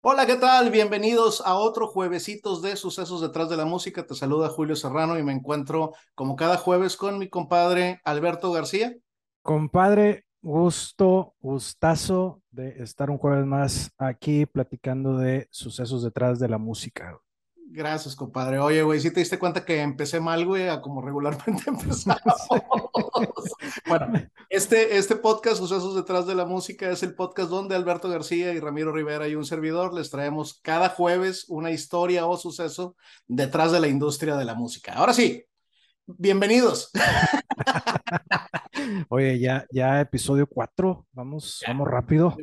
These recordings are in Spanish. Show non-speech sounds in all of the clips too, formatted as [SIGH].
Hola, ¿qué tal? Bienvenidos a otro juevesitos de Sucesos detrás de la música. Te saluda Julio Serrano y me encuentro como cada jueves con mi compadre Alberto García. Compadre, gusto, gustazo de estar un jueves más aquí platicando de sucesos detrás de la música. Gracias, compadre. Oye, güey, ¿sí te diste cuenta que empecé mal, güey, a como regularmente [LAUGHS] empezamos? bueno, este, este podcast, Sucesos detrás de la música, es el podcast donde Alberto García y Ramiro Rivera y un servidor les traemos cada jueves una historia o suceso detrás de la industria de la música. Ahora sí, bienvenidos. [LAUGHS] Oye, ya, ya episodio 4, vamos, vamos rápido.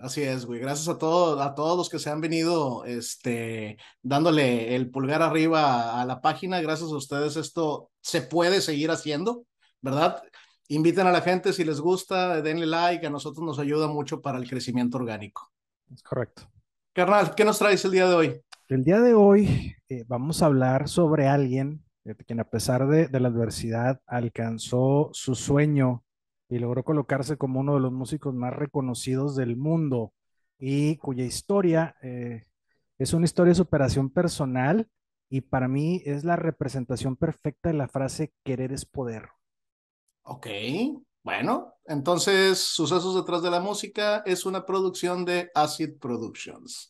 Así es, güey. Gracias a todos, a todos los que se han venido, este, dándole el pulgar arriba a la página. Gracias a ustedes esto se puede seguir haciendo, ¿verdad? Inviten a la gente si les gusta, denle like, a nosotros nos ayuda mucho para el crecimiento orgánico. Es correcto. Carnal, ¿qué nos traes el día de hoy? El día de hoy eh, vamos a hablar sobre alguien quien a pesar de, de la adversidad alcanzó su sueño y logró colocarse como uno de los músicos más reconocidos del mundo y cuya historia eh, es una historia de superación personal y para mí es la representación perfecta de la frase querer es poder. Ok, bueno, entonces Sucesos detrás de la música es una producción de Acid Productions.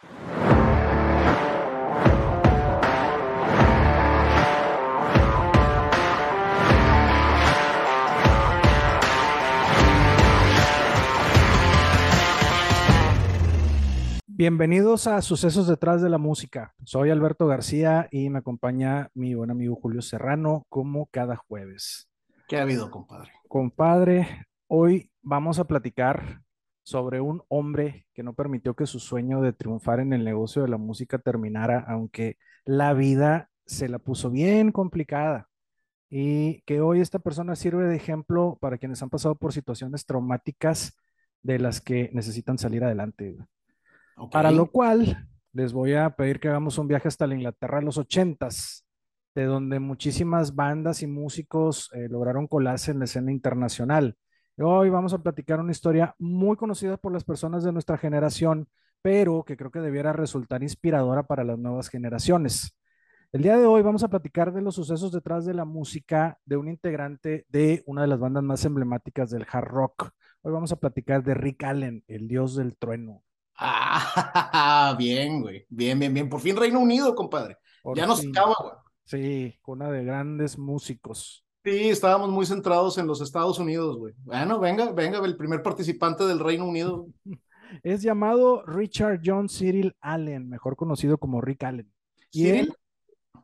Bienvenidos a Sucesos detrás de la música. Soy Alberto García y me acompaña mi buen amigo Julio Serrano como cada jueves. ¿Qué ha habido, compadre? Compadre, hoy vamos a platicar sobre un hombre que no permitió que su sueño de triunfar en el negocio de la música terminara, aunque la vida se la puso bien complicada. Y que hoy esta persona sirve de ejemplo para quienes han pasado por situaciones traumáticas de las que necesitan salir adelante. Para lo cual, les voy a pedir que hagamos un viaje hasta la Inglaterra de los ochentas, de donde muchísimas bandas y músicos eh, lograron colarse en la escena internacional. Hoy vamos a platicar una historia muy conocida por las personas de nuestra generación, pero que creo que debiera resultar inspiradora para las nuevas generaciones. El día de hoy vamos a platicar de los sucesos detrás de la música de un integrante de una de las bandas más emblemáticas del hard rock. Hoy vamos a platicar de Rick Allen, el dios del trueno. Ah, [LAUGHS] bien, güey. Bien, bien, bien. Por fin Reino Unido, compadre. ya nos acaba, güey. Sí, una de grandes músicos. Sí, estábamos muy centrados en los Estados Unidos, güey. Bueno, venga, venga, el primer participante del Reino Unido. [LAUGHS] Es llamado Richard John Cyril Allen, mejor conocido como Rick Allen. Y él,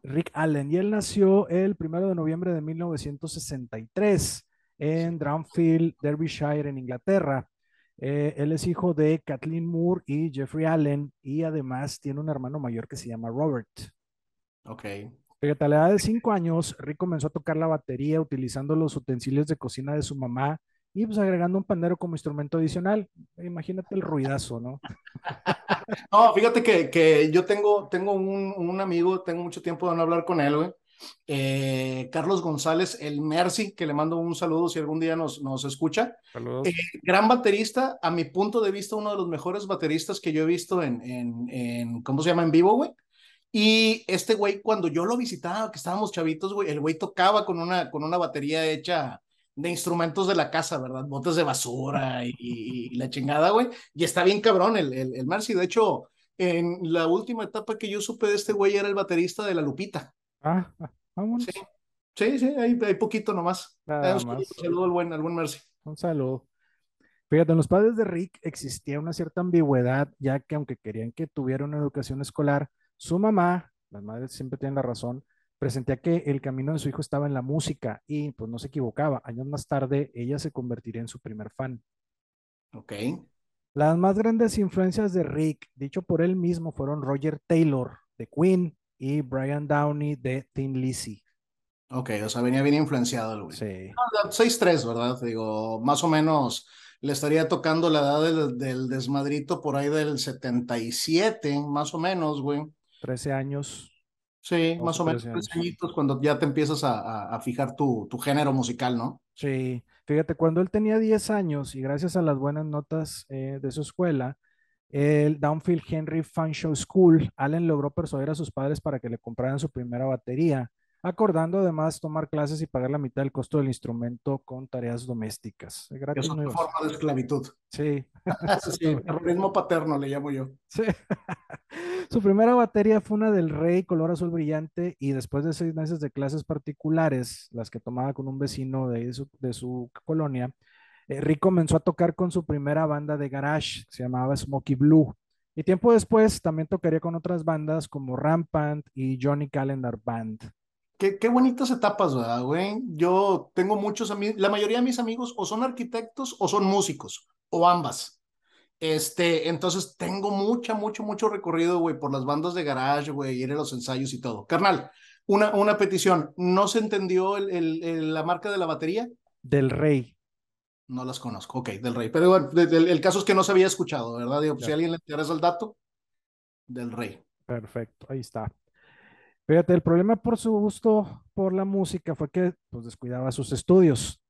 Rick Allen, y él nació el primero de noviembre de 1963 en Dramfield, Derbyshire, en Inglaterra. Eh, él es hijo de Kathleen Moore y Jeffrey Allen y además tiene un hermano mayor que se llama Robert. Ok. Fíjate, a la edad de cinco años, Rick comenzó a tocar la batería utilizando los utensilios de cocina de su mamá y pues agregando un pandero como instrumento adicional. Imagínate el ruidazo, ¿no? [LAUGHS] no, fíjate que, que yo tengo, tengo un, un, amigo, tengo mucho tiempo de no hablar con él, güey, eh, Carlos González, el Mercy, que le mando un saludo si algún día nos, nos escucha. Eh, gran baterista, a mi punto de vista, uno de los mejores bateristas que yo he visto en, en, en ¿cómo se llama? En vivo, güey. Y este güey, cuando yo lo visitaba, que estábamos chavitos, güey, el güey tocaba con una, con una batería hecha de instrumentos de la casa, ¿verdad? Botes de basura y, y, la chingada, güey. Y está bien cabrón el, el, el Mercy. De hecho, en la última etapa que yo supe de este güey era el baterista de La Lupita. Ah, vamos. Sí, sí, sí hay, hay, poquito nomás. Nada un más. saludo al buen, al buen Mercy. Un saludo. Fíjate, en los padres de Rick existía una cierta ambigüedad, ya que aunque querían que tuviera una educación escolar, su mamá, las madres siempre tienen la razón, presentía que el camino de su hijo estaba en la música y pues no se equivocaba. Años más tarde, ella se convertiría en su primer fan. Ok. Las más grandes influencias de Rick, dicho por él mismo, fueron Roger Taylor de Queen, y Brian Downey de Thin Lizzy. Ok, o sea, venía bien influenciado el güey. Sí. 6-3, ¿verdad? Digo, más o menos le estaría tocando la edad del, del, desmadrito por ahí del 77, más o menos, güey. 13 años. Sí, más o menos 13 añitos cuando ya te empiezas a, a, a fijar tu, tu, género musical, ¿no? Sí, fíjate, cuando él tenía 10 años y gracias a las buenas notas eh, de su escuela, el Downfield Henry Fan Show School, Allen logró persuadir a sus padres para que le compraran su primera batería, acordando además tomar clases y pagar la mitad del costo del instrumento con tareas domésticas. Gratis es una forma de esclavitud. [LAUGHS] Sí. sí, terrorismo paterno le llamo yo. Sí. [LAUGHS] su primera batería fue una del Rey color azul brillante y después de seis meses de clases particulares, las que tomaba con un vecino de, su, de su colonia, Rick comenzó a tocar con su primera banda de garage, se llamaba Smokey Blue. Y tiempo después también tocaría con otras bandas como Rampant y Johnny Calendar Band. Qué, qué bonitas etapas, ¿verdad, güey? Yo tengo muchos amigos, la mayoría de mis amigos o son arquitectos o son músicos, o ambas. Este, entonces tengo mucha, mucho, mucho recorrido, güey, por las bandas de garage, güey, ir a los ensayos y todo. Carnal, una, una petición, ¿no se entendió el, la marca de la batería? Del Rey. No las conozco, ok, del rey. Pero bueno, el, caso es que no se había escuchado, ¿verdad? Digo, si a alguien le interesa el dato, del rey. Perfecto, ahí está. Fíjate, el problema por su gusto por la música fue que pues, descuidaba sus estudios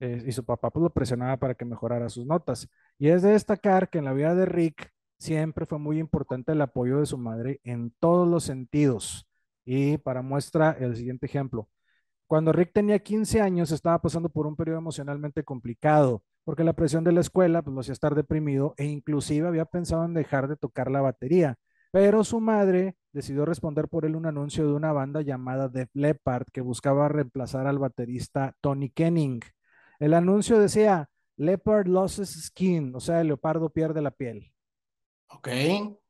eh, y su papá pues, lo presionaba para que mejorara sus notas. Y es de destacar que en la vida de Rick siempre fue muy importante el apoyo de su madre en todos los sentidos. Y para muestra el siguiente ejemplo. Cuando Rick tenía 15 años, estaba pasando por un periodo emocionalmente complicado, porque la presión de la escuela pues, lo hacía estar deprimido e inclusive había pensado en dejar de tocar la batería. Pero su madre decidió responder por él un anuncio de una banda llamada Def Leppard que buscaba reemplazar al baterista Tony Kenning. El anuncio decía, Leopard loses skin, o sea, el leopardo pierde la piel. Ok,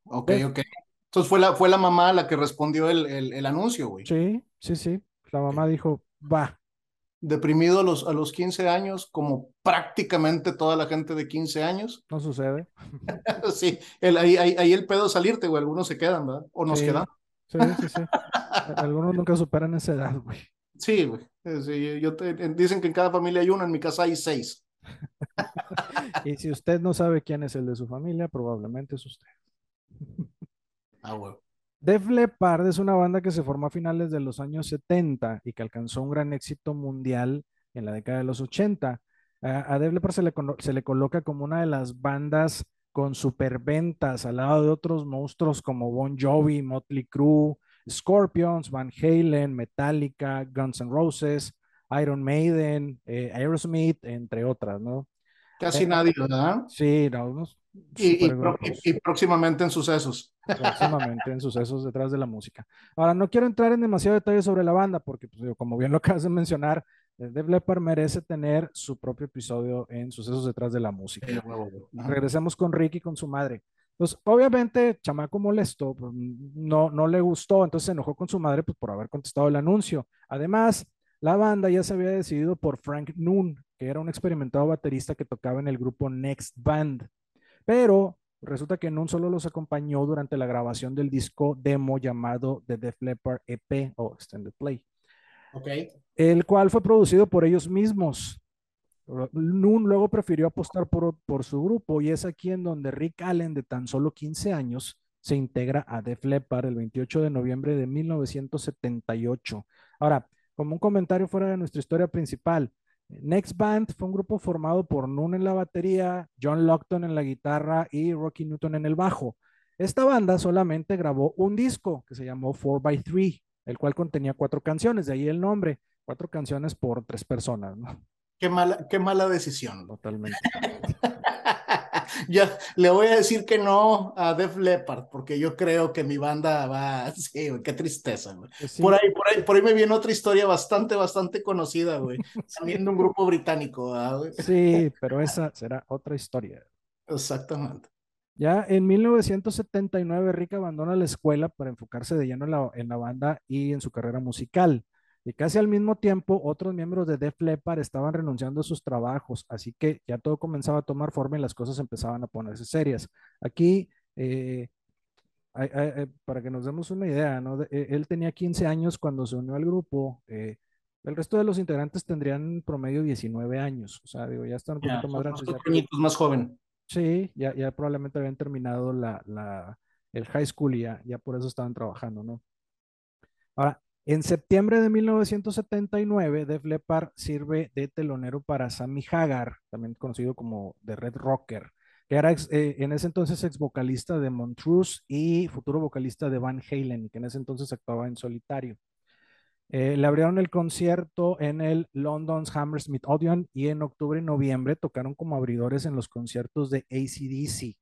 ok, ok. Entonces fue la, fue la mamá la que respondió el, el, el anuncio, güey. Sí, sí, sí. La mamá dijo, va. Deprimido a los, a los 15 años, como prácticamente toda la gente de 15 años. No sucede. [LAUGHS] sí, el, ahí, ahí, el pedo salirte, güey. Algunos se quedan, ¿verdad? O nos quedan. Sí, sí, sí. [LAUGHS] Algunos nunca superan esa edad, güey. Sí, güey. Sí, yo dicen que en cada familia hay uno, en mi casa hay seis. [LAUGHS] y si usted no sabe quién es el de su familia, probablemente es usted. ah, güey. Def Leppard es una banda que se formó a finales de los años 70 y que alcanzó un gran éxito mundial en la década de los 80. a Def Leppard se le, se le coloca como una de las bandas con superventas al lado de otros monstruos como Bon Jovi, Motley Crue, Scorpions, Van Halen, Metallica, Guns N' Roses, Iron Maiden, eh, Aerosmith, entre otras, ¿no? Casi nadie, ¿verdad? Sí, no, y, y, próximamente en sucesos. Próximamente en sucesos detrás de la música. Ahora, no quiero entrar en demasiado detalle sobre la banda, porque pues, como bien lo acabas de mencionar, eh, Def Leppard merece tener su propio episodio en sucesos detrás de la música. Regresemos con Ricky con su madre. Pues obviamente, chamaco molesto, pues, no, no le gustó, entonces se enojó con su madre pues, por haber contestado el anuncio. Además, la banda ya se había decidido por Frank Noon, que era un experimentado baterista que tocaba en el grupo Next Band. Pero resulta que Nun solo los acompañó durante la grabación del disco demo llamado The Def Leppard EP o Extended Play. Okay. El cual fue producido por ellos mismos. Nun luego prefirió apostar por, por su grupo y es aquí en donde Rick Allen, de tan solo 15 años, se integra a Def Leppard el 28 de noviembre de 1978. Ahora, como un comentario fuera de nuestra historia principal, Next Band fue un grupo formado por Noon en la batería, John Lockton en la guitarra y Rocky Newton en el bajo. Esta banda solamente grabó un disco que se llamó 4x3, el cual contenía cuatro canciones, de ahí el nombre, cuatro canciones por tres personas. ¿no? Qué mala, qué mala decisión. Totalmente. [LAUGHS] [LAUGHS] ya le voy a decir que no a Def Leppard, porque yo creo que mi banda va, [LAUGHS] sí, qué tristeza, güey. Pues por, ahí, por, ahí, por ahí me viene otra historia bastante, bastante conocida, güey, [LAUGHS] también de un grupo británico, güey? Sí, pero esa será otra historia. Exactamente. Ya en 1979, Rick abandona la escuela para enfocarse de lleno en la, en la banda y en su carrera musical. Y casi al mismo tiempo, otros miembros de Def Leppard estaban renunciando a sus trabajos, así que ya todo comenzaba a tomar forma y las cosas empezaban a ponerse serias. Aquí, eh, para que nos demos una idea, ¿no? E, él tenía 15 años cuando se unió al grupo. Eh, el resto de los integrantes tendrían promedio 19 años. O sea, digo, ya están un poquito más grandes. Ya, más joven. Sí, ya, ya probablemente habían terminado la, la, el high school y ya, ya por eso estaban trabajando, ¿no? Ahora, en septiembre de 1979, Def Leppard sirve de telonero para Sammy Hagar, también conocido como The Red Rocker. que era eh, en ese entonces ex vocalista de Montrose y futuro vocalista de Van Halen, que en ese entonces actuaba en solitario. Eh, le abrieron el concierto en el London's Hammersmith Odeon y en octubre y noviembre tocaron como abridores en los conciertos de ACDC.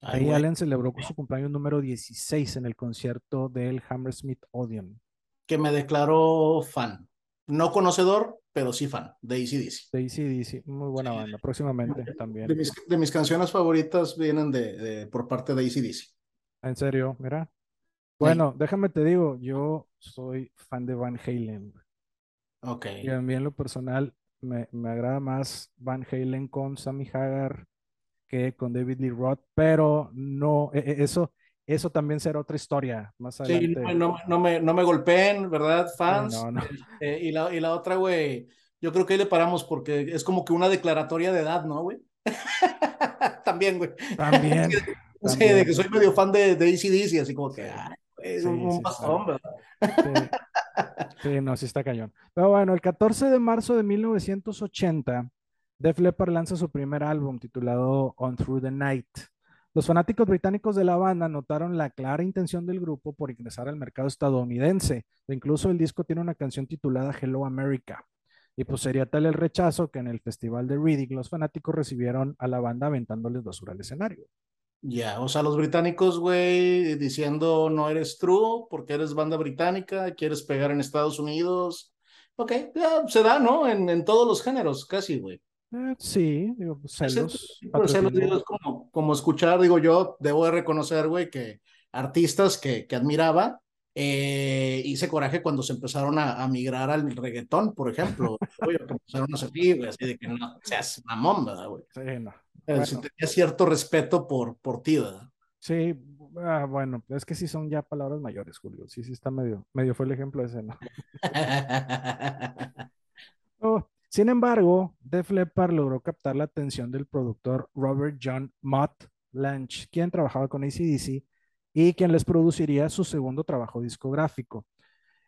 Ahí Allen celebró su cumpleaños número 16 en el concierto del Hammersmith Odeon. Que me declaró fan. No conocedor, pero sí fan de ACDC. De ACDC, muy buena banda, próximamente también. De mis, canciones favoritas vienen de, por parte de ACDC. En serio, mira. Bueno, déjame te digo, yo soy fan de Van Halen. Ok. Y a mí en lo personal me, me agrada más Van Halen con Sammy Hagar que con David Lee Roth, pero no, e, e, eso, eso también será otra historia más adelante. Sí, no, no, me, no me golpeen, ¿verdad, fans? Este, y, la, y la otra, güey, yo creo que ahí le paramos porque es como que una declaratoria de edad, ¿no, güey? [LAUGHS] también, güey. También. [LAUGHS] sí, de que soy medio fan de, de ACDC, así como que, es un, un ¿verdad? Sí. no, sí está cañón. Pero bueno, el 14 de marzo de 1980 Def Leppard lanza su primer álbum titulado On Through the Night. Los fanáticos británicos de la banda notaron la clara intención del grupo por ingresar al mercado estadounidense. E incluso el disco tiene una canción titulada Hello America. Y pues sería tal el rechazo que en el festival de Reading los fanáticos recibieron a la banda aventándoles basura al escenario. Ya, o sea, los británicos, güey, diciendo no eres true porque eres banda británica, quieres pegar en Estados Unidos. Ok, ya se da, ¿no? En todos los géneros, casi, güey. Eh, sí, digo, celos. es como, como escuchar, digo yo, debo de reconocer, güey, que artistas que, que admiraba, eh, hice coraje cuando se empezaron a, a, migrar al reggaetón, por ejemplo. [LAUGHS] Oye, empezaron a güey, así de que no seas mamón, ¿verdad, güey? Sí, no. Bueno. tenía cierto respeto por, por ti, ¿verdad? Sí, ah, bueno, es que sí son ya palabras mayores, Julio. Sí, sí está medio, medio fue el ejemplo ese, ¿no? [LAUGHS] oh, sin embargo, Def Leppard logró captar la atención del productor Robert John Mott Lange, quien trabajaba con ACDC y quien les produciría su segundo trabajo discográfico.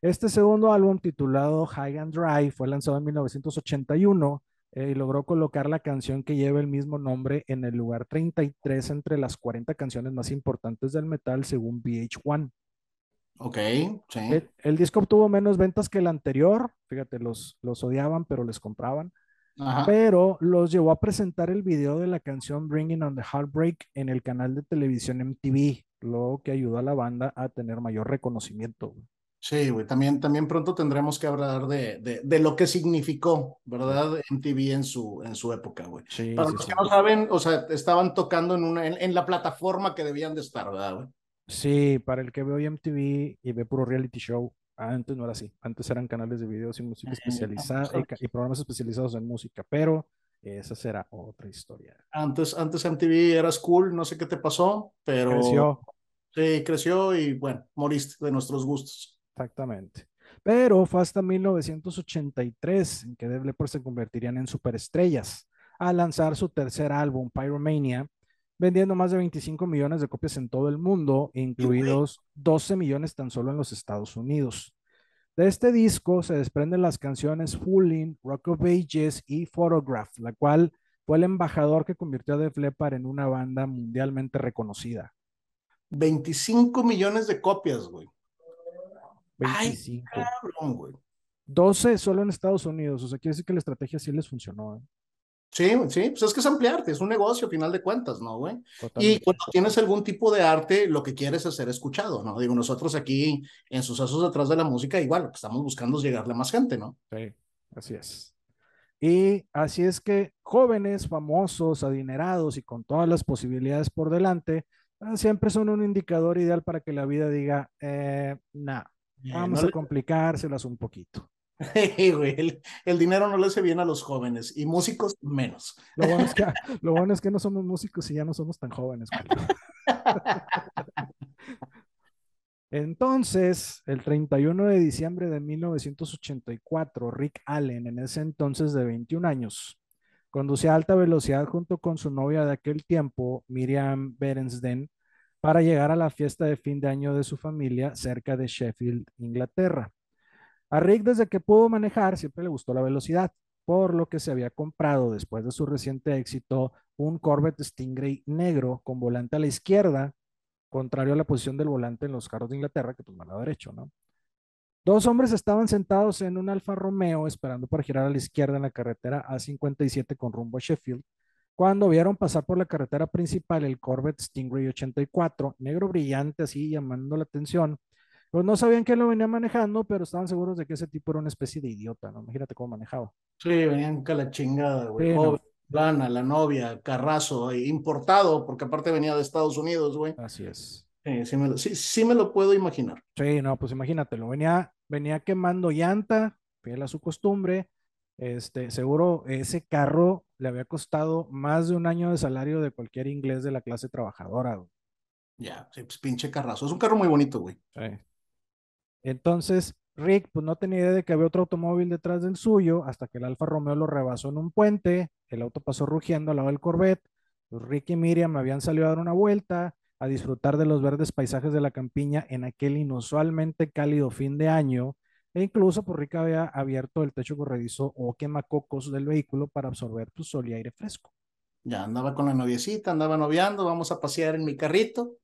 Este segundo álbum, titulado High and Dry, fue lanzado en 1981 eh, y logró colocar la canción que lleva el mismo nombre en el lugar 33 entre las 40 canciones más importantes del metal según VH1. Ok, sí. El, disco obtuvo menos ventas que el anterior, fíjate, los, los odiaban, pero les compraban. Pero los llevó a presentar el video de la canción Bringing on the Heartbreak en el canal de televisión MTV, lo que ayudó a la banda a tener mayor reconocimiento. Sí, güey, también, también pronto tendremos que hablar de, de, de, lo que significó, ¿verdad? MTV en su, en su época, güey. Sí, Para los que no saben, o sea, estaban tocando en, una, en, en, la plataforma que debían de estar, ¿verdad, güey? Sí, para el que ve hoy MTV y ve puro reality show, antes no era así. Antes eran canales de videos y música especializada y, programas especializados en música, pero esa será otra historia. Antes, antes MTV eras cool, no sé qué te pasó, pero. Creció. Sí, creció y bueno, moriste de nuestros gustos. Exactamente. Pero fue hasta 1983 en que Def Leppard se convertirían en superestrellas al lanzar su tercer álbum, Pyromania, vendiendo más de 25 millones de copias en todo el mundo, incluidos 12 millones tan solo en los Estados Unidos. De este disco se desprenden las canciones Fooling, Rock of Ages y Photograph, la cual fue el embajador que convirtió a Def Leppard en una banda mundialmente reconocida. 25 millones de copias, güey. 25. Ay, cabrón, güey. 12 solo en Estados Unidos, o sea, quiere decir que la estrategia sí les funcionó. ¿eh? Sí, sí, pues es que es ampliarte, es un negocio a final de cuentas, ¿no, güey? Y cuando tienes algún tipo de arte, lo que quieres es ser escuchado, ¿no? Digo, nosotros aquí en Sucesos detrás de la música, igual, lo que estamos buscando es llegarle a más gente, ¿no? Sí, así es. Y así es que jóvenes, famosos, adinerados y con todas las posibilidades por delante, ah, siempre son un indicador ideal para que la vida diga, eh, nah, vamos a complicárselas un poquito. [LAUGHS] el, el, dinero no le hace bien a los jóvenes y músicos menos. Lo bueno es que, [LAUGHS] lo bueno es que no somos músicos y ya no somos tan jóvenes. [LAUGHS] Entonces, el 31 de diciembre de 1984, Rick Allen, en ese entonces de 21 años, conducía a alta velocidad junto con su novia de aquel tiempo, Miriam Berensden, para llegar a la fiesta de fin de año de su familia cerca de Sheffield, Inglaterra. A Rick desde que pudo manejar siempre le gustó la velocidad, por lo que se había comprado después de su reciente éxito un Corvette Stingray negro con volante a la izquierda, contrario a la posición del volante en los carros de Inglaterra, que pues a lado derecho, ¿no? Dos hombres estaban sentados en un Alfa Romeo esperando para girar a la izquierda en la carretera A57 con rumbo a Sheffield, cuando vieron pasar por la carretera principal el Corvette Stingray 84, negro brillante así llamando la atención. Pues no sabían quién lo venía manejando, pero estaban seguros de que ese tipo era una especie de idiota, ¿no? Imagínate cómo manejaba. Sí, venían con la chingada, güey. Plana, la novia, carrazo, importado, porque aparte venía de Estados Unidos, güey. Así es. Sí, sí me lo, sí, sí me lo puedo imaginar. Sí, no, pues imagínatelo, venía, venía quemando llanta, fiel a su costumbre. Este, seguro ese carro le había costado más de un año de salario de cualquier inglés de la clase trabajadora. güey. Ya, sí, pues pinche carrazo. Es un carro muy bonito, güey. Sí. Entonces, Rick, pues no tenía idea de que había otro automóvil detrás del suyo, hasta que el Alfa Romeo lo rebasó en un puente, el auto pasó rugiendo al lado del Corvette, pues Rick y Miriam habían salido a dar una vuelta, a disfrutar de los verdes paisajes de la campiña en aquel inusualmente cálido fin de año, e incluso pues Rick había abierto el techo corredizo o quemacocos del vehículo para absorber pues, sol y aire fresco. Ya andaba con la noviecita, andaba noviando, vamos a pasear en mi carrito.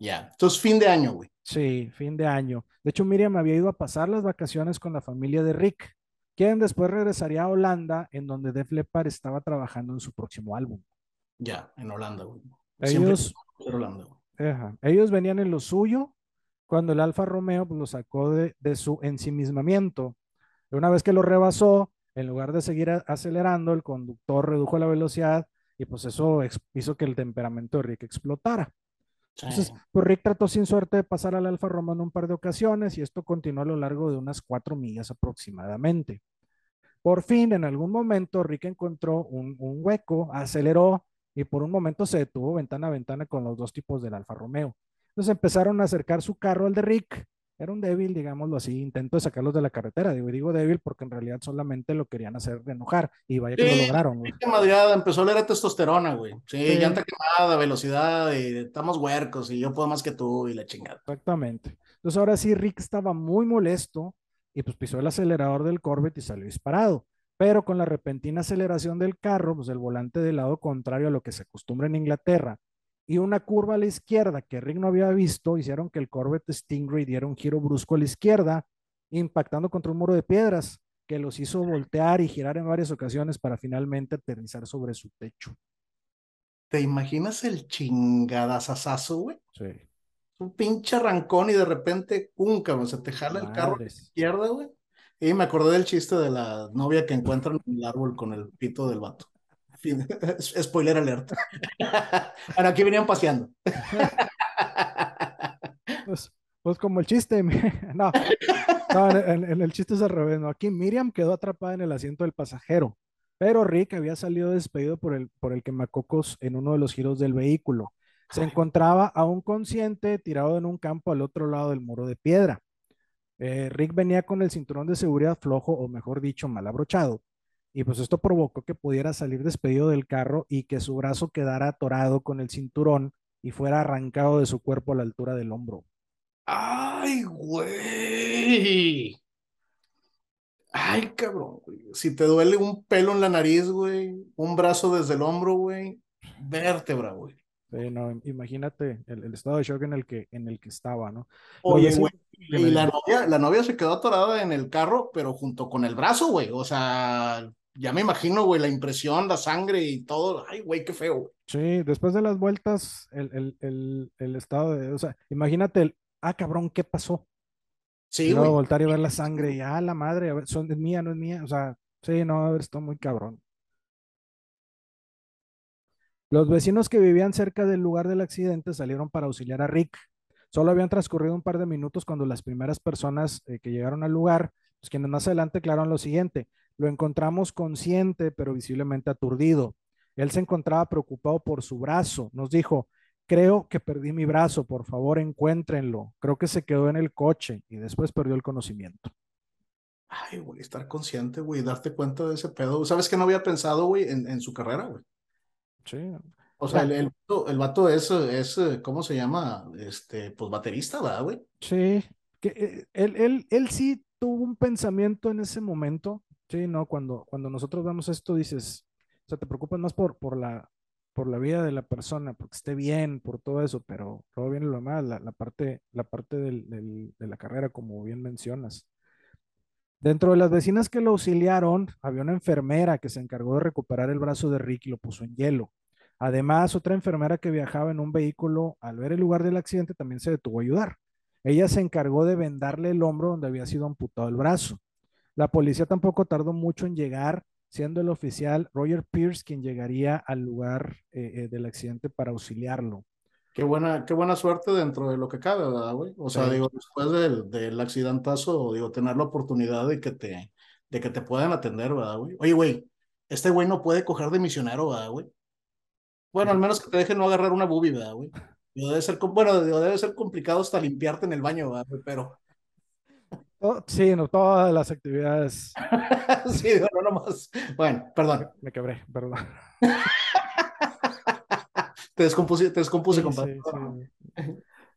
Ya, entonces fin de año, güey. Sí, fin de año. De hecho, Miriam había ido a pasar las vacaciones con la familia de Rick, quien después regresaría a Holanda, en donde Def Leppard estaba trabajando en su próximo álbum. Ya, en Holanda, güey. Ellos, en Holanda, güey. ajá, ellos venían en lo suyo cuando el Alfa Romeo pues, lo sacó de, de su ensimismamiento. Una vez que lo rebasó, en lugar de seguir a- acelerando, el conductor redujo la velocidad y pues eso ex- hizo que el temperamento de Rick explotara. Entonces, pues Rick trató sin suerte de pasar al Alfa Romeo en un par de ocasiones y esto continuó a lo largo de unas cuatro millas aproximadamente. Por fin, en algún momento, Rick encontró un, un hueco, aceleró y por un momento se detuvo ventana a ventana con los dos tipos del Alfa Romeo. Entonces empezaron a acercar su carro al de Rick. Era un débil, digámoslo así, intento de sacarlos de la carretera. Digo, y digo débil porque en realidad solamente lo querían hacer de enojar y vaya que lo Sí, lograron. güey. madreada, empezó a oler a testosterona, güey. Sí, Sí. llanta quemada, velocidad, y estamos huercos, y yo puedo más que tú, y la chingada. Exactamente. Entonces ahora sí, Rick estaba muy molesto y pues pisó el acelerador del Corvette y salió disparado. Pero con la repentina aceleración del carro, pues el volante del lado contrario a lo que se acostumbra en Inglaterra y una curva a la izquierda que Rick no había visto, hicieron que el Corvette Stingray diera un giro brusco a la izquierda, impactando contra un muro de piedras que los hizo voltear y girar en varias ocasiones para finalmente aterrizar sobre su techo. ¿Te imaginas el chingadazazazo, güey? Sí. Un pinche arrancón y de repente, ¡pum! cabrón, se te jala el carro a la izquierda, güey. Y me acordé del chiste de la novia que encuentran en el árbol con el pito del vato. Fin. [LAUGHS] Spoiler alert. [LAUGHS] Bueno, aquí venían paseando. [LAUGHS] Pues, pues como el chiste, no, no, en, en el chiste es al revés, ¿no? Aquí Miriam quedó atrapada en el asiento del pasajero, pero Rick había salido despedido por el, por el quemacocos en uno de los giros del vehículo. Se encontraba aún consciente, tirado en un campo al otro lado del muro de piedra. Eh, Rick venía con el cinturón de seguridad flojo, o mejor dicho, mal abrochado. Y pues esto provocó que pudiera salir despedido del carro y que su brazo quedara atorado con el cinturón y fuera arrancado de su cuerpo a la altura del hombro. ¡Ay, güey! Ay, cabrón, güey. Si te duele un pelo en la nariz, güey, un brazo desde el hombro, güey, vértebra, güey. Sí, no, imagínate el, el estado de shock en el que, en el que estaba, ¿no? Oye, güey, y la novia, la novia se quedó atorada en el carro, pero junto con el brazo, güey. O sea, ya me imagino, güey, la impresión, la sangre y todo. Ay, güey, qué feo, güey. Sí, después de las vueltas, el, el, el, el estado de, o sea, imagínate el, ah, cabrón, ¿qué pasó? Sí, güey. voltar y ver la sangre y, ah, la madre, a ver, son, es mía, no es mía, o sea, sí, no, a ver, está muy cabrón. Los vecinos que vivían cerca del lugar del accidente salieron para auxiliar a Rick. Solo habían transcurrido un par de minutos cuando las primeras personas eh, que llegaron al lugar, pues quienes más adelante aclararon lo siguiente, lo encontramos consciente pero visiblemente aturdido. Él se encontraba preocupado por su brazo. Nos dijo, creo que perdí mi brazo, por favor encuéntrenlo. Creo que se quedó en el coche y después perdió el conocimiento. Ay, güey, estar consciente, güey, darte cuenta de ese pedo. ¿Sabes qué no había pensado, güey, en, en su carrera, güey? Sí, O sea, el, el, vato- el vato es, es, ¿cómo se llama? Este, pues baterista, ¿verdad, güey? sí, que eh, él, él, él sí tuvo un pensamiento en ese momento. Sí, no, cuando, cuando nosotros vemos esto dices, o sea, te preocupas más por, por la, por la vida de la persona, porque esté bien, por todo eso, pero todo viene lo más, la, la parte, la parte del- de la carrera, como bien mencionas. Dentro de las vecinas que lo auxiliaron, había una enfermera que se encargó de recuperar el brazo de Rick y lo puso en hielo. Además, otra enfermera que viajaba en un vehículo, al ver el lugar del accidente, también se detuvo a ayudar. Ella se encargó de vendarle el hombro donde había sido amputado el brazo. La policía tampoco tardó mucho en llegar, siendo el oficial Roger Pierce quien llegaría al lugar eh, eh, del accidente para auxiliarlo. Qué buena, qué buena suerte dentro de lo que cabe, ¿verdad, güey? O sea, Sí. digo, después del, del accidentazo, digo, tener la oportunidad de que te, de que te puedan atender, ¿verdad, güey? Oye, güey, este güey no puede coger de misionero, ¿verdad, güey? Bueno, al menos que te dejen no agarrar una boobie, ¿verdad, güey? Debe ser, bueno, debe ser complicado hasta limpiarte en el baño, ¿verdad, güey? Pero, Oh, sí, no, todas las actividades. [LAUGHS] sí, no nomás. Bueno, perdón, Me quebré, perdón. [LAUGHS] te descompuse, te descompuse, Sí, compadre. sí, sí.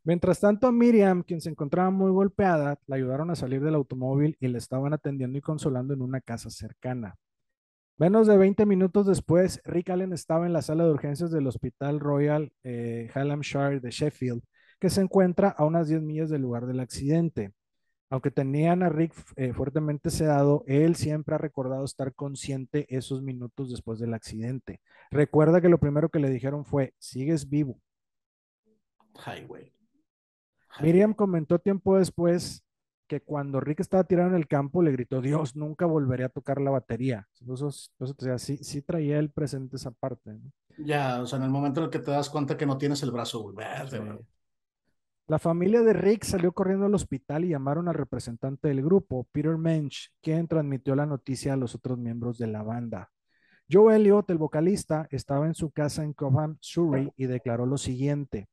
Mientras tanto, Miriam, quien se encontraba muy golpeada, la ayudaron a salir del automóvil y le estaban atendiendo y consolando en una casa cercana. Menos de 20 minutos después, Rick Allen estaba en la sala de urgencias del Hospital Royal eh, Hallamshire de Sheffield, que se encuentra a unas 10 millas del lugar del accidente. Aunque tenían a Rick eh, fuertemente sedado, él siempre ha recordado estar consciente esos minutos después del accidente. Recuerda que lo primero que le dijeron fue, sigues vivo. Ay, güey. Ay, Miriam comentó tiempo después que cuando Rick estaba tirado en el campo le gritó, Dios, nunca volveré a tocar la batería. Eso, eso te decía, sí, sí traía el presente esa parte. ¿no? Ya, o sea, en el momento en el que te das cuenta que no tienes el brazo, güey. Sí. La familia de Rick salió corriendo al hospital y llamaron al representante del grupo, Peter Mensch, quien transmitió la noticia a los otros miembros de la banda. Joe Elliott, el vocalista, estaba en su casa en Cobham, Surrey, y declaró lo siguiente.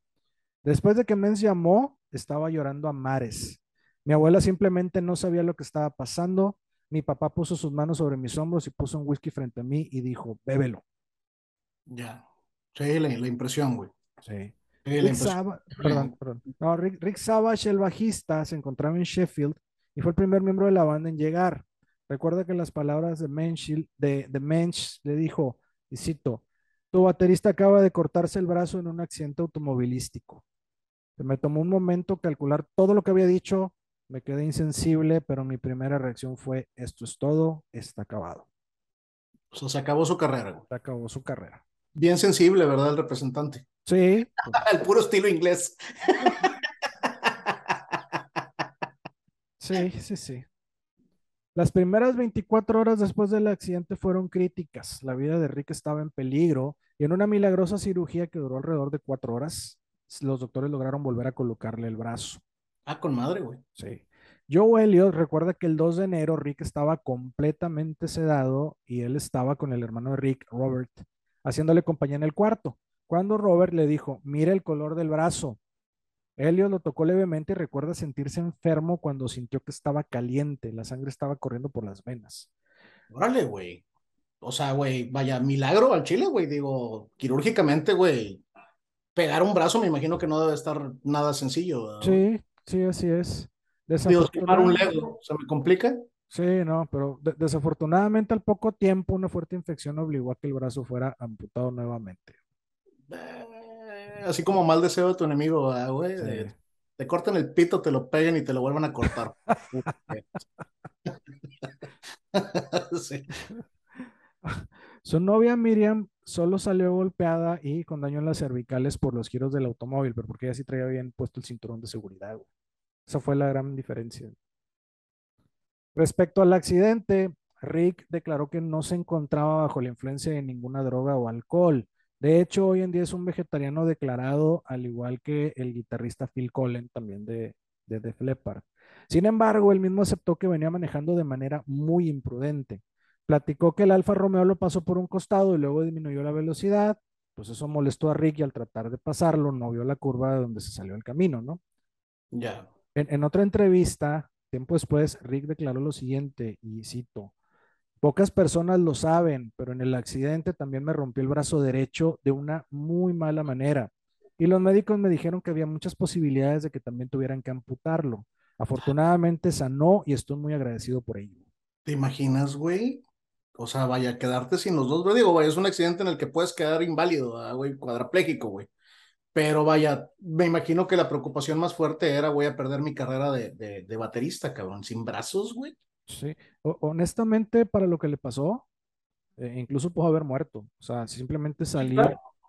Después de que Mensch llamó, estaba llorando a mares. Mi abuela simplemente no sabía lo que estaba pasando. Mi papá puso sus manos sobre mis hombros y puso un whisky frente a mí y dijo, bébelo. Ya. Sí, la, la impresión, güey. Sí. Rick, impresión. Sava- perdón, perdón. No, Rick, Rick Savage, el bajista, se encontraba en Sheffield y fue el primer miembro de la banda en llegar. Recuerda que las palabras de Mensch, de, de Mensch le dijo, y cito, tu baterista acaba de cortarse el brazo en un accidente automovilístico. Me tomó un momento calcular todo lo que había dicho, me quedé insensible, pero mi primera reacción fue, esto es todo, está acabado. O sea, se acabó su carrera. Se acabó su carrera. Bien sensible, ¿verdad? El representante. Sí, [LAUGHS] El puro estilo inglés. Sí, sí, sí. Las primeras 24 horas después del accidente fueron críticas. La vida de Rick estaba en peligro y en una milagrosa cirugía que duró alrededor de cuatro horas, los doctores lograron volver a colocarle el brazo. Ah, con madre, güey. Sí. Joe Elliott recuerda que el 2 de enero Rick estaba completamente sedado y él estaba con el hermano de Rick, Robert, haciéndole compañía en el cuarto. Cuando Robert le dijo, mira el color del brazo. Elliot lo tocó levemente y recuerda sentirse enfermo cuando sintió que estaba caliente, la sangre estaba corriendo por las venas. Órale, güey. O sea, güey, vaya, milagro al chile, güey. Digo, quirúrgicamente, güey. Pegar un brazo me imagino que no debe estar nada sencillo. ¿verdad? Sí, sí, así es. Digo, quemar un lego, ¿se me complica? Sí, no, pero de- desafortunadamente al poco tiempo una fuerte infección obligó a que el brazo fuera amputado nuevamente. Eh, así como mal deseo de tu enemigo, ¿verdad, güey. Sí. Te cortan el pito, te lo peguen y te lo vuelvan a cortar. [LAUGHS] sí. Su novia Miriam solo salió golpeada y con daño en las cervicales por los giros del automóvil, pero porque ella sí traía bien puesto el cinturón de seguridad. güey. Esa fue la gran diferencia. Respecto al accidente, Rick declaró que no se encontraba bajo la influencia de ninguna droga o alcohol. De hecho, hoy en día es un vegetariano declarado, al igual que el guitarrista Phil Collen, también de, de Def Leppard. Sin embargo, él mismo aceptó que venía manejando de manera muy imprudente. Platicó que el Alfa Romeo lo pasó por un costado y luego disminuyó la velocidad. Pues eso molestó a Rick y al tratar de pasarlo no vio la curva de donde se salió el camino, ¿no? Ya. En, en otra entrevista, tiempo después, Rick declaró lo siguiente, y cito, pocas personas lo saben, pero en el accidente también me rompí el brazo derecho de una muy mala manera. Y los médicos me dijeron que había muchas posibilidades de que también tuvieran que amputarlo. Afortunadamente sanó y estoy muy agradecido por ello. ¿Te imaginas, güey? O sea, vaya, quedarte sin los dos, digo, vaya, es un accidente en el que puedes quedar inválido, güey, cuadraplégico, güey. Pero vaya, me imagino que la preocupación más fuerte era, voy a perder mi carrera de, de, de baterista, cabrón, sin brazos, güey. Sí, honestamente, para lo que le pasó, eh, incluso pudo haber muerto. O sea, simplemente salir,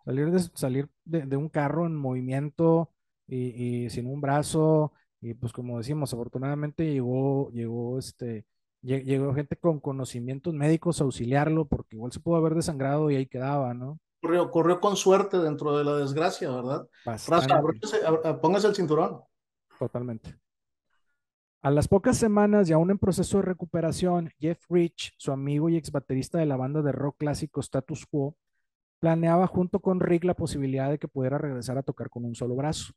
salir, de, salir de, un carro en movimiento y, sin un brazo. Y pues como decimos, afortunadamente llegó, llegó este, llegó gente con conocimientos médicos a auxiliarlo, porque igual se pudo haber desangrado y ahí quedaba, ¿no? Corrió, corrió con suerte dentro de la desgracia, ¿verdad? póngase el cinturón. Totalmente. A las pocas semanas y aún en proceso de recuperación, Jeff Rich, su amigo y ex baterista de la banda de rock clásico Status Quo, planeaba junto con Rick la posibilidad de que pudiera regresar a tocar con un solo brazo.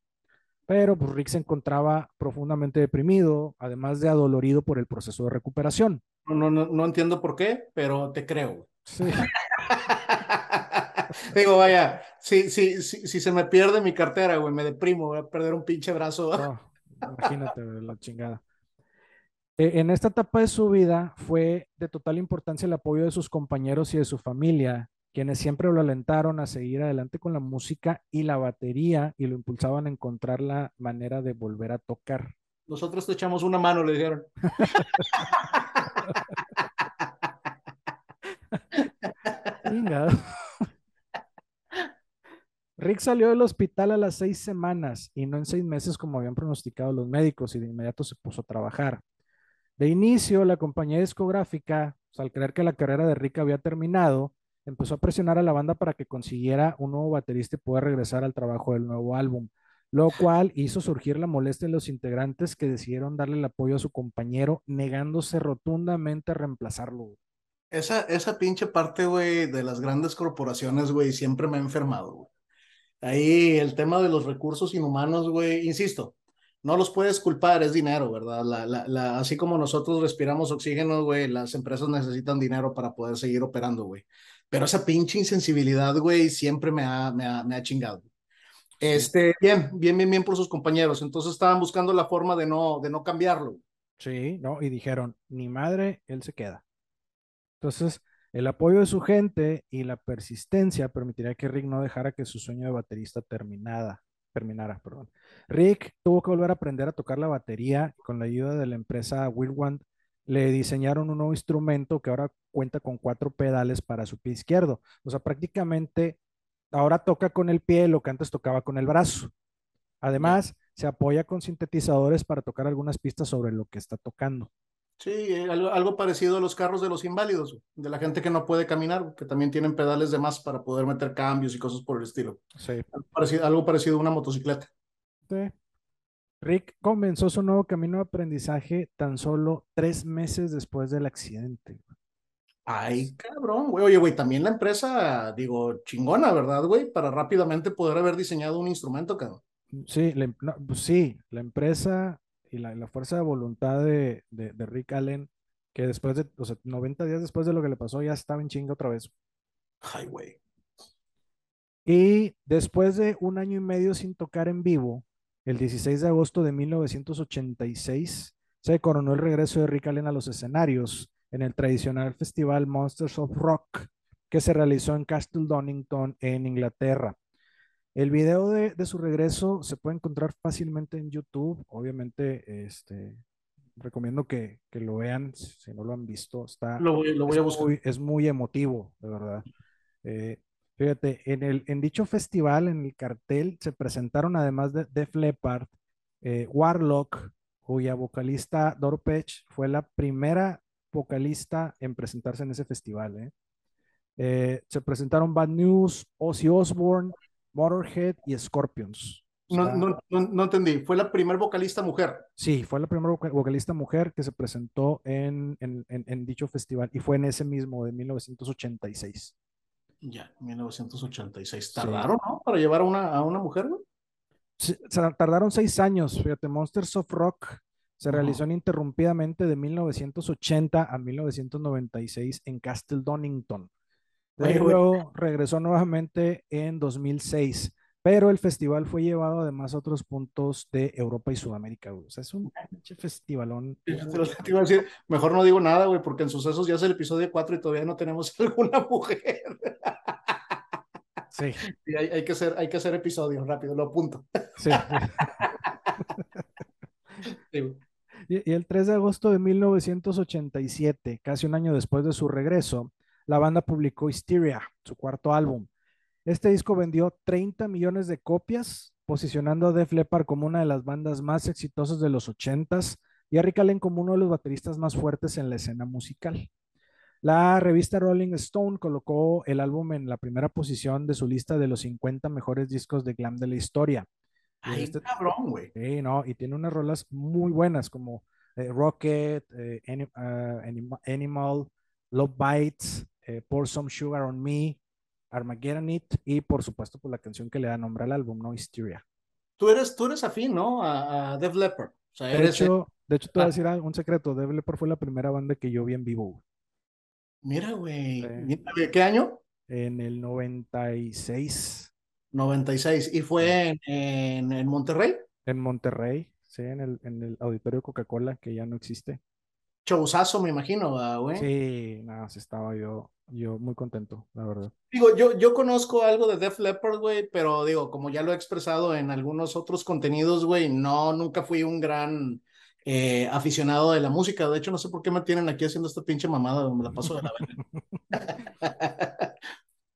Pero pues, Rick se encontraba profundamente deprimido, además de adolorido por el proceso de recuperación. No, no, no entiendo por qué, pero te creo. Sí. [LAUGHS] Digo, vaya, si, si, si, si, se me pierde mi cartera, güey, me deprimo, voy a perder un pinche brazo. imagínate, la chingada. E, en esta etapa de su vida fue de total importancia el apoyo de sus compañeros y de su familia, quienes siempre lo alentaron a seguir adelante con la música y la batería y lo impulsaban a encontrar la manera de volver a tocar. Nosotros te echamos una mano, le dijeron. [LAUGHS] Rick salió del hospital a las seis semanas y no en seis meses como habían pronosticado los médicos y de inmediato se puso a trabajar. De inicio, la compañía discográfica, pues, al creer que la carrera de Rick había terminado, empezó a presionar a la banda para que consiguiera un nuevo baterista y pueda regresar al trabajo del nuevo álbum, lo cual hizo surgir la molestia de los integrantes que decidieron darle el apoyo a su compañero, negándose rotundamente a reemplazarlo. Esa, esa pinche parte, güey, de las grandes corporaciones, güey, siempre me ha enfermado, güey. Ahí el tema de los recursos inhumanos, güey, insisto, no los puedes culpar, es dinero, ¿verdad? La, la, la, así como nosotros respiramos oxígeno, güey, las empresas necesitan dinero para poder seguir operando, güey. Pero esa pinche insensibilidad, güey, siempre me ha, me ha, me ha chingado. Este, bien, bien, bien, bien por sus compañeros. Entonces estaban buscando la forma de no, de no cambiarlo. Sí, no, y dijeron, ni madre, él se queda. Entonces, el apoyo de su gente y la persistencia permitiría que Rick no dejara que su sueño de baterista terminara terminara, perdón. Rick tuvo que volver a aprender a tocar la batería con la ayuda de la empresa Whirlwind. Le diseñaron un nuevo instrumento que ahora cuenta con cuatro pedales para su pie izquierdo. O sea, prácticamente ahora toca con el pie lo que antes tocaba con el brazo. Además, se apoya con sintetizadores para tocar algunas pistas sobre lo que está tocando. Sí, eh, algo, parecido a los carros de los inválidos, de la gente que no puede caminar, que también tienen pedales de más para poder meter cambios y cosas por el estilo. Sí. Algo parecido, a una motocicleta. Sí. Rick comenzó su nuevo camino de aprendizaje tan solo tres meses después del accidente. Ay, cabrón, güey. Oye, güey, también la empresa, digo, chingona, ¿verdad, güey? Para rápidamente poder haber diseñado un instrumento, cabrón. Sí, em, pues sí, la empresa y la, fuerza de voluntad de, Rick Allen, que después de, o sea, 90 días después de lo que le pasó, ya estaba en chinga otra vez. Ay, güey. Y después de un año y medio sin tocar en vivo, el 16 de agosto de 1986, se coronó el regreso de Rick Allen a los escenarios en el tradicional festival Monsters of Rock que se realizó en Castle Donington, en Inglaterra. El video de, su regreso se puede encontrar fácilmente en YouTube. Obviamente, este, recomiendo que, lo vean si no lo han visto. Está, lo voy, a buscar. Muy, es muy emotivo, de verdad. Eh, fíjate, en, el, en dicho festival, en el cartel, se presentaron además de Def Leppard, eh, Warlock, cuya vocalista Dorpech fue la primera vocalista en presentarse en ese festival. ¿eh? se presentaron Bad News, Ozzy Osbourne, Motorhead y Scorpions. no, no, no, entendí. ¿Fue la primera vocalista mujer? Sí, fue la primera vocalista mujer que se presentó en, en, en, dicho festival y fue en ese mismo de 1986. Ya, 1986. ¿Tardaron, no? Para llevar a una, a una mujer, ¿no? Sí, tardaron seis años. Fíjate, Monsters of Rock se realizó ininterrumpidamente de 1980 a 1996 en Castle Donington. Luego regresó nuevamente en 2006. pero el festival fue llevado además a otros puntos de Europa y Sudamérica, güey. O sea, es un pinche festivalón. Te iba a decir, mejor no digo nada, güey, porque en sucesos ya es el episodio 4 y todavía no tenemos [LAUGHS] alguna mujer. Sí. Y hay, hay, que hacer, hay que hacer episodios rápido, lo apunto. Sí. [LAUGHS] sí. Y, y el 3 de agosto de 1987, casi un año después de su regreso, la banda publicó Hysteria, su cuarto álbum. Este disco vendió 30 millones de copias, posicionando a Def Leppard como una de las bandas más exitosas de los 80s y a Rick Allen como uno de los bateristas más fuertes en la escena musical. La revista Rolling Stone colocó el álbum en la primera posición de su lista de los 50 mejores discos de glam de la historia. Ay, este, cabrón, güey. Sí, no, y tiene unas rolas muy buenas como eh, Rocket, eh, Anim, uh, Animal, Love Bites, eh, Pour Some Sugar on Me, Armageddon It y por supuesto pues la canción que le da nombre al álbum, ¿no? Hysteria. Tú eres, tú eres afín, ¿no? A, a Def Leppard. O sea, de, hecho, de hecho, te voy a decir un secreto. Def Leppard fue la primera banda que yo vi en vivo. Mira, güey. ¿De qué año? En el 96. 96. ¿Y fue en, en, en Monterrey? En Monterrey, sí, en el, en el auditorio Coca-Cola, que ya no existe. Chousazo, me imagino, güey. Sí, nada, sí estaba yo, yo muy contento, la verdad. Digo, yo, yo conozco algo de Def Leppard, güey, pero digo, como ya lo he expresado en algunos otros contenidos, güey, no, nunca fui un gran eh, aficionado de la música. De hecho, no sé por qué me tienen aquí haciendo esta pinche mamada, me la paso de la verga. [LAUGHS]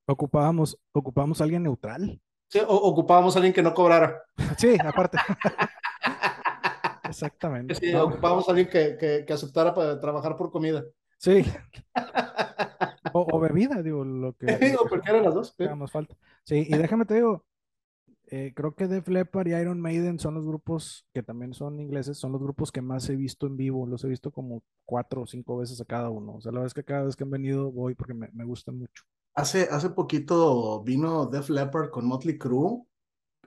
ocupábamos, ocupábamos a alguien neutral. Sí, o, ocupábamos a alguien que no cobrara. Sí, aparte. [LAUGHS] Exactamente. Sí, ocupábamos a alguien que, que, que, aceptara para trabajar por comida. Sí. [LAUGHS] O, o bebida, digo, lo que. Digo, porque eran las dos. Sí. Más falta. Sí, y déjame te digo, eh, creo que Def Leppard y Iron Maiden son los grupos que también son ingleses, son los grupos que más he visto en vivo. Los he visto como cuatro o cinco veces a cada uno. O sea, la verdad es que cada vez que han venido voy porque me, me gustan mucho. Hace, hace poquito vino Def Leppard con Motley Crue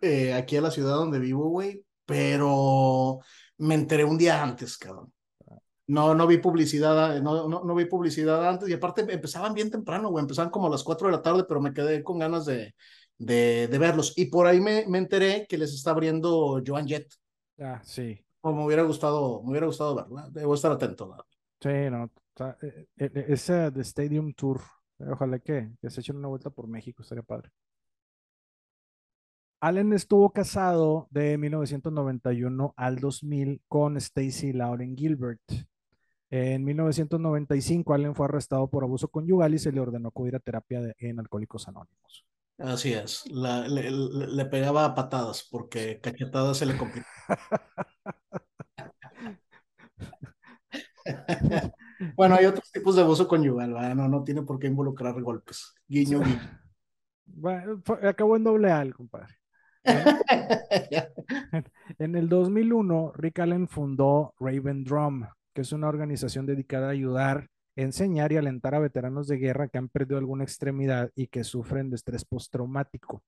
eh, aquí a la ciudad donde vivo, güey, pero me enteré un día antes, cabrón. No, no vi publicidad, no, no, no vi publicidad antes y aparte empezaban bien temprano, güey, empezaban como a las 4 de la tarde, pero me quedé con ganas de, de, de verlos. Y por ahí me, me, enteré que les está abriendo Joan Jett. Ah, sí. O me hubiera gustado, me hubiera gustado verlo, debo estar atento. ¿no? Sí, no, ese de Stadium Tour, ojalá que, que se echen una vuelta por México, estaría padre. Allen estuvo casado de 1991 al 2000 con Stacy Lauren Gilbert. En 1995, Allen fue arrestado por abuso conyugal y se le ordenó acudir a terapia de, en Alcohólicos Anónimos. Así es, la, le, le, pegaba a patadas porque cachetadas se le complicó. [LAUGHS] bueno, hay otros tipos de abuso conyugal, ¿verdad? No, no tiene por qué involucrar golpes. Guiño, guiño. [LAUGHS] Bueno, acabó en doble A, compadre. [LAUGHS] en el 2001, Rick Allen fundó Raven Drum, que es una organización dedicada a ayudar, enseñar y alentar a veteranos de guerra que han perdido alguna extremidad y que sufren de estrés postraumático.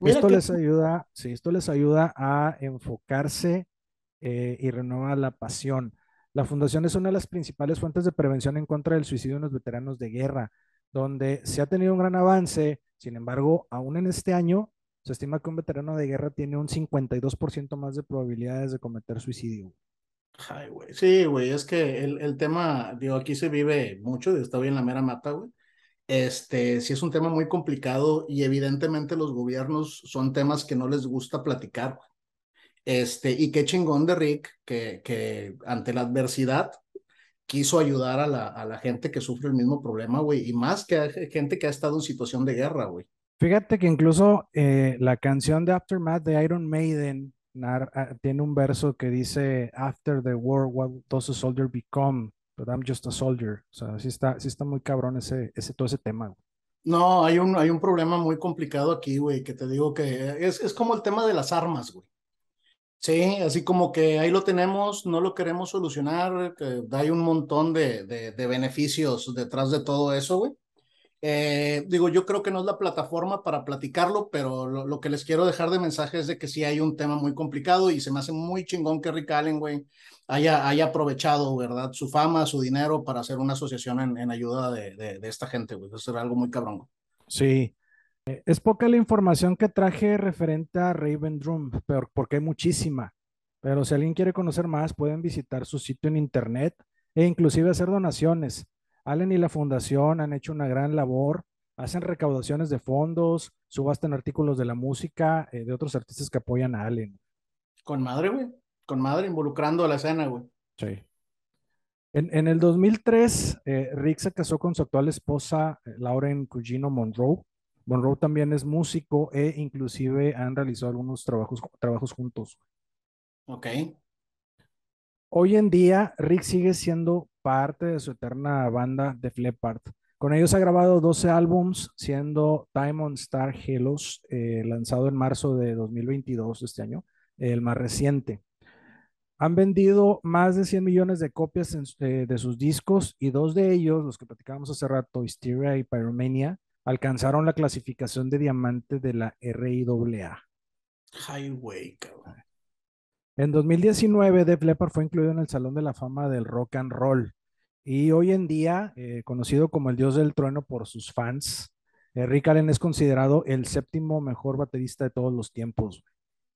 Esto que... les ayuda, sí, esto les ayuda a enfocarse eh, y renueva la pasión. La fundación es una de las principales fuentes de prevención en contra del suicidio en los veteranos de guerra, donde se ha tenido un gran avance. Sin embargo, aún en este año se estima que un veterano de guerra tiene un 52% más de probabilidades de cometer suicidio. Ay, güey. Sí, güey, es que el, el, tema, digo, aquí se vive mucho, está bien la mera mata, güey. Este, sí es un tema muy complicado y evidentemente los gobiernos son temas que no les gusta platicar, güey. Este, y qué chingón de Rick que, que ante la adversidad quiso ayudar a la, a la gente que sufre el mismo problema, güey, y más que gente que ha estado en situación de guerra, güey. Fíjate que incluso eh, la canción de Aftermath de Iron Maiden uh, tiene un verso que dice After the war, what does a soldier become? But I'm just a soldier. O sea, sí está, sí está muy cabrón ese, ese, todo ese tema. No, hay un, hay un problema muy complicado aquí, güey, que te digo que es, es como el tema de las armas, güey. Sí, así como que ahí lo tenemos, no lo queremos solucionar, que hay un montón de, de, de beneficios detrás de todo eso, güey. Eh, digo, yo creo que no es la plataforma para platicarlo, pero lo, que les quiero dejar de mensaje es de que sí hay un tema muy complicado y se me hace muy chingón que Rick Allen, güey, haya, haya aprovechado, ¿verdad? Su fama, su dinero para hacer una asociación en, en ayuda de, de, de, esta gente, güey. Eso era algo muy cabrón. Sí. Eh, Es poca la información que traje referente a Raven Drum, pero porque hay muchísima. Pero si alguien quiere conocer más, pueden visitar su sitio en internet e inclusive hacer donaciones. Allen y la fundación han hecho una gran labor, hacen recaudaciones de fondos, subastan artículos de la música eh, de otros artistas que apoyan a Allen. Con madre, güey. Con madre, involucrando a la escena, güey. Sí. En, en el 2003, eh, Rick se casó con su actual esposa, eh, Lauren Cugino Monroe. Monroe también es músico e inclusive han realizado algunos trabajos, trabajos juntos. Ok. Hoy en día, Rick sigue siendo parte de su eterna banda de Leppard. Con ellos ha grabado 12 álbums, siendo Diamond Star Helos, eh, lanzado en marzo de 2022, este año, el más reciente. Han vendido más de 100 millones de copias eh, de sus discos y dos de ellos, los que platicábamos hace rato, Hysteria y Pyromania, alcanzaron la clasificación de diamante de la RIAA. Highway, cabrón. En 2019, Def Leppard fue incluido en el Salón de la Fama del Rock and Roll y hoy en día, eh, conocido como el Dios del Trueno por sus fans, eh, Rick Allen es considerado el séptimo mejor baterista de todos los tiempos.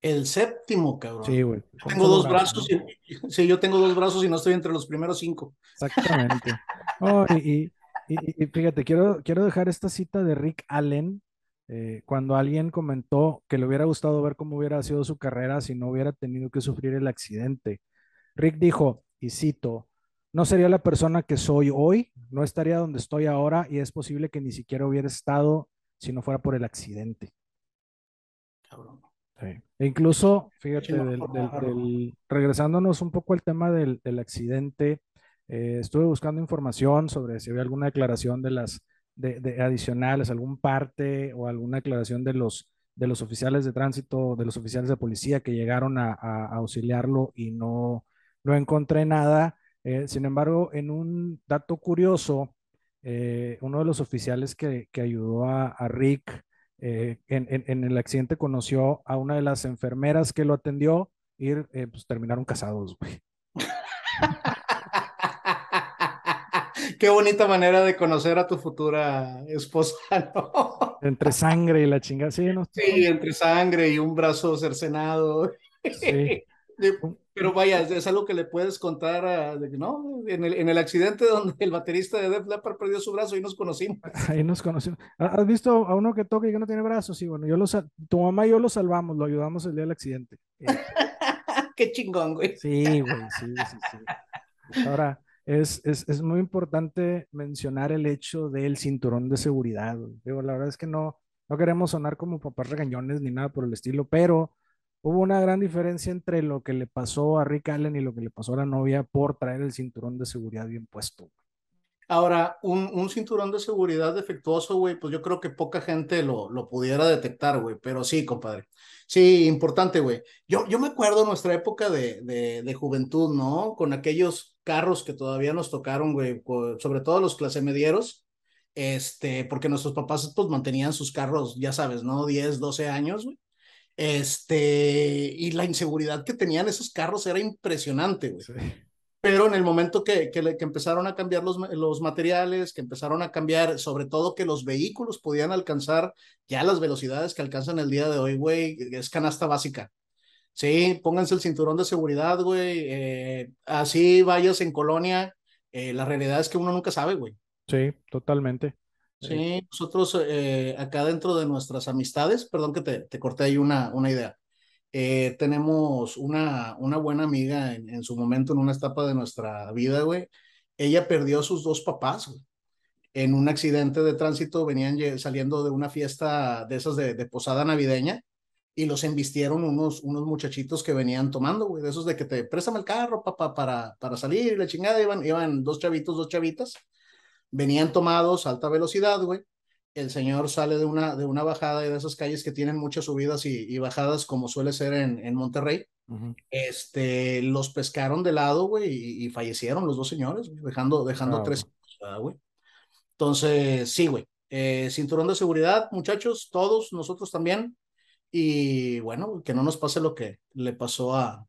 El séptimo, cabrón. Sí, güey. Tengo dos brazos. ¿no? y- sí, yo tengo dos brazos y no estoy entre los primeros cinco. Exactamente. Oh, y- y fíjate, quiero, quiero dejar esta cita de Rick Allen, eh, cuando alguien comentó que le hubiera gustado ver cómo hubiera sido su carrera si no hubiera tenido que sufrir el accidente. Rick dijo, y cito, no sería la persona que soy hoy, no estaría donde estoy ahora y es posible que ni siquiera hubiera estado si no fuera por el accidente. Cabrón. Sí. E incluso, fíjate, del- del- del- regresándonos un poco al tema del, del accidente, eh, estuve buscando información sobre si había alguna declaración de las de, de adicionales, algún parte o alguna declaración de los de los oficiales de tránsito, de los oficiales de policía que llegaron a, auxiliarlo y no, encontré nada. Eh, sin embargo, en un dato curioso, eh, uno de los oficiales que, que ayudó a, Rick eh, en, en- el accidente conoció a una de las enfermeras que lo atendió y pues terminaron casados. [LAUGHS] Qué bonita manera de conocer a tu futura esposa, [LAUGHS] ¿no? Entre sangre y la chingada. Sí, no, Sí, entre sangre y un brazo cercenado. sí. [LAUGHS] Pero vaya, es algo que le puedes contar, a- ¿no? En el, en el accidente donde el baterista de Def Leppard perdió su brazo y nos conocimos. [LAUGHS] Ahí nos conocimos. ¿Ha- ¿Has visto a uno que toca y que no tiene brazos? Sí, bueno, yo lo tu mamá y yo lo salvamos, lo ayudamos el día del accidente. Qué chingón, güey. Sí, güey, sí, sí, sí. Ahora, es, es, es muy importante mencionar el hecho del cinturón de seguridad. Digo, la verdad es que no, no queremos sonar como papás regañones ni nada por el estilo, pero hubo una gran diferencia entre lo que le pasó a Rick Allen y lo que le pasó a la novia por traer el cinturón de seguridad bien puesto. Ahora, un, un cinturón de seguridad defectuoso, güey, pues yo creo que poca gente lo, lo pudiera detectar, güey, pero sí, compadre. Sí, importante, güey. Yo, yo me acuerdo nuestra época de, de, de juventud, ¿no? Con aquellos carros que todavía nos tocaron, güey, sobre todo los clase medieros, este, porque nuestros papás, pues, mantenían sus carros, ya sabes, ¿no? 10, 12 años, güey. Este, y la inseguridad que tenían esos carros era impresionante, güey. Sí. Pero en el momento que, que, empezaron a cambiar los, los materiales, que empezaron a cambiar, sobre todo que los vehículos podían alcanzar ya las velocidades que alcanzan el día de hoy, güey, es canasta básica. Sí, pónganse el cinturón de seguridad, güey. eh, así vayas en colonia, eh, la realidad es que uno nunca sabe, güey. Sí, totalmente. Sí, nosotros eh, acá dentro de nuestras amistades, perdón que te, te corté ahí una, una idea. Eh, tenemos una, una buena amiga en, en su momento, en una etapa de nuestra vida, güey. Ella perdió a sus dos papás, güey, en un accidente de tránsito. Venían saliendo de una fiesta de esas de, de posada navideña y los embistieron unos, unos muchachitos que venían tomando, güey, de esos de que te préstame el carro, papá, para, para salir y la chingada. Iban, iban dos chavitos, dos chavitas venían tomados a alta velocidad, güey. El señor sale de una, de una bajada y de esas calles que tienen muchas subidas y, y bajadas, como suele ser en, en Monterrey. Ujú. Este, los pescaron de lado, güey, y, y fallecieron los dos señores, dejando, dejando Ah, tres hijos, ¿verdad, güey. Entonces, sí, güey. Eh, cinturón de seguridad, muchachos, todos, nosotros también. Y bueno, que no nos pase lo que le pasó a,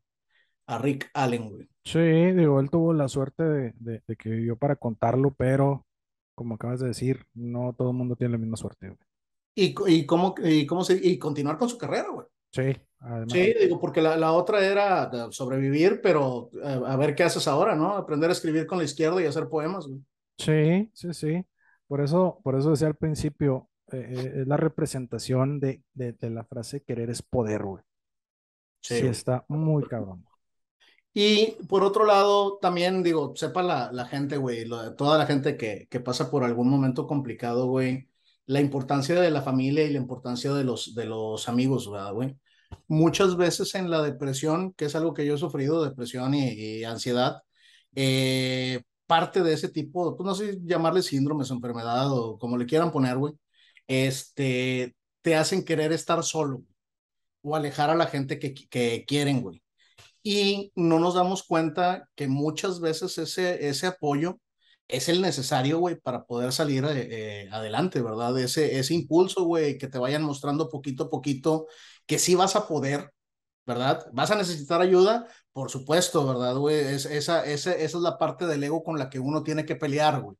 a Rick Allen, güey. Sí, digo, él tuvo la suerte de, de- de que vivió para contarlo, pero como acabas de decir, no todo el mundo tiene la misma suerte. güey. Y, y, cómo, y, cómo se, y continuar con su carrera, güey. Sí, además. Sí, digo, porque la, la otra era sobrevivir, pero a, a, ver qué haces ahora, ¿no? Aprender a escribir con la izquierda y hacer poemas, güey. Sí, sí, sí. Por eso, por eso decía al principio, eh, es la representación de, de, de, la frase querer es poder, güey. Sí, sí está muy cabrón. Y por otro lado, también digo, sepa la, la gente, güey, toda la gente que, que pasa por algún momento complicado, güey, la importancia de la familia y la importancia de los, de los amigos, ¿verdad, güey? Muchas veces en la depresión, que es algo que yo he sufrido, depresión y, y ansiedad, eh, parte de ese tipo, pues no sé llamarle síndromes, enfermedad o como le quieran poner, güey, este, te hacen querer estar solo o alejar a la gente que, que quieren, güey. Y no nos damos cuenta que muchas veces ese, ese apoyo es el necesario, güey, para poder salir eh, eh, adelante, ¿verdad? Ese, ese impulso, güey, que te vayan mostrando poquito a poquito que sí vas a poder, ¿verdad? ¿Vas a necesitar ayuda? Por supuesto, ¿verdad, güey? Es, esa, esa, esa es la parte del ego con la que uno tiene que pelear, güey.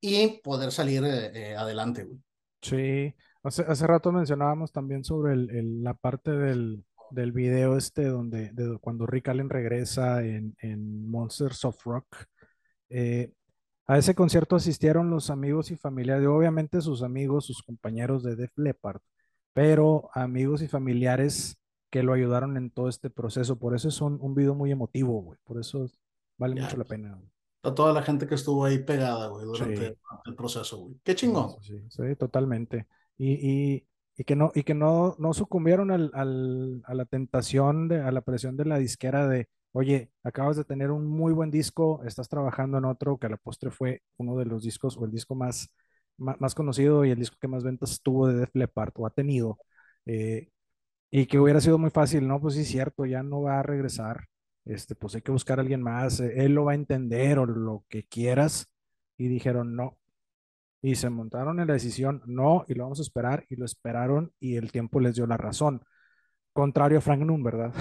Y poder salir eh, adelante, güey. Sí, hace, hace rato mencionábamos también sobre el, el, la parte del, del video este donde de, cuando Rick Allen regresa en, en Monsters of Rock. Eh, a ese concierto asistieron los amigos y familiares, obviamente sus amigos, sus compañeros de Def Leppard, pero amigos y familiares que lo ayudaron en todo este proceso. Por eso es un, un video muy emotivo, güey. Por eso vale ya. mucho la pena. Güey. A toda la gente que estuvo ahí pegada, güey, durante sí. el proceso, güey. Qué chingón. Sí, sí, sí totalmente. Y, y, y, que no, y que no, no sucumbieron al, al, a la tentación, de, a la presión de la disquera de, oye, acabas de tener un muy buen disco, estás trabajando en otro que a la postre fue uno de los discos o el disco más, más, más conocido y el disco que más ventas tuvo de Def Leppard o ha tenido. Eh, y que hubiera sido muy fácil, ¿no? Pues sí, cierto, ya no va a regresar, este, pues hay que buscar a alguien más, eh, él lo va a entender o lo que quieras. Y dijeron, no. Y se montaron en la decisión, no, y lo vamos a esperar, y lo esperaron, y el tiempo les dio la razón. Contrario a Frank Noon, ¿verdad?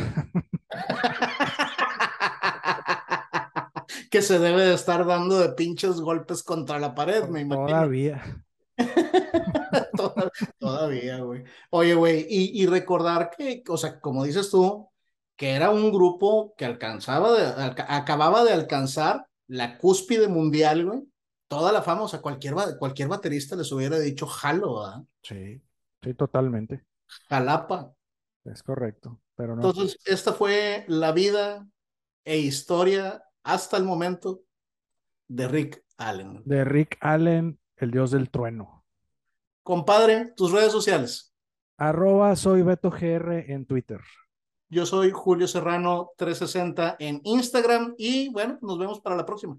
[LAUGHS] que se debe de estar dando de pinches golpes contra la pared, me imagino. Todavía. [LAUGHS] Todavía, güey. Oye, güey, y, y, recordar que, o sea, como dices tú, que era un grupo que alcanzaba, de, acababa de alcanzar la cúspide mundial, güey. Toda la fama, o sea, cualquier, cualquier baterista les hubiera dicho jalo, ¿verdad? Sí, sí, totalmente. Jalapa. Es correcto, pero no. Entonces, esta fue la vida e historia hasta el momento de Rick Allen. De Rick Allen, el dios del trueno. Compadre, tus redes sociales. Arroba soy Beto GR en Twitter. Yo soy Julio Serrano 360 en Instagram y bueno, nos vemos para la próxima.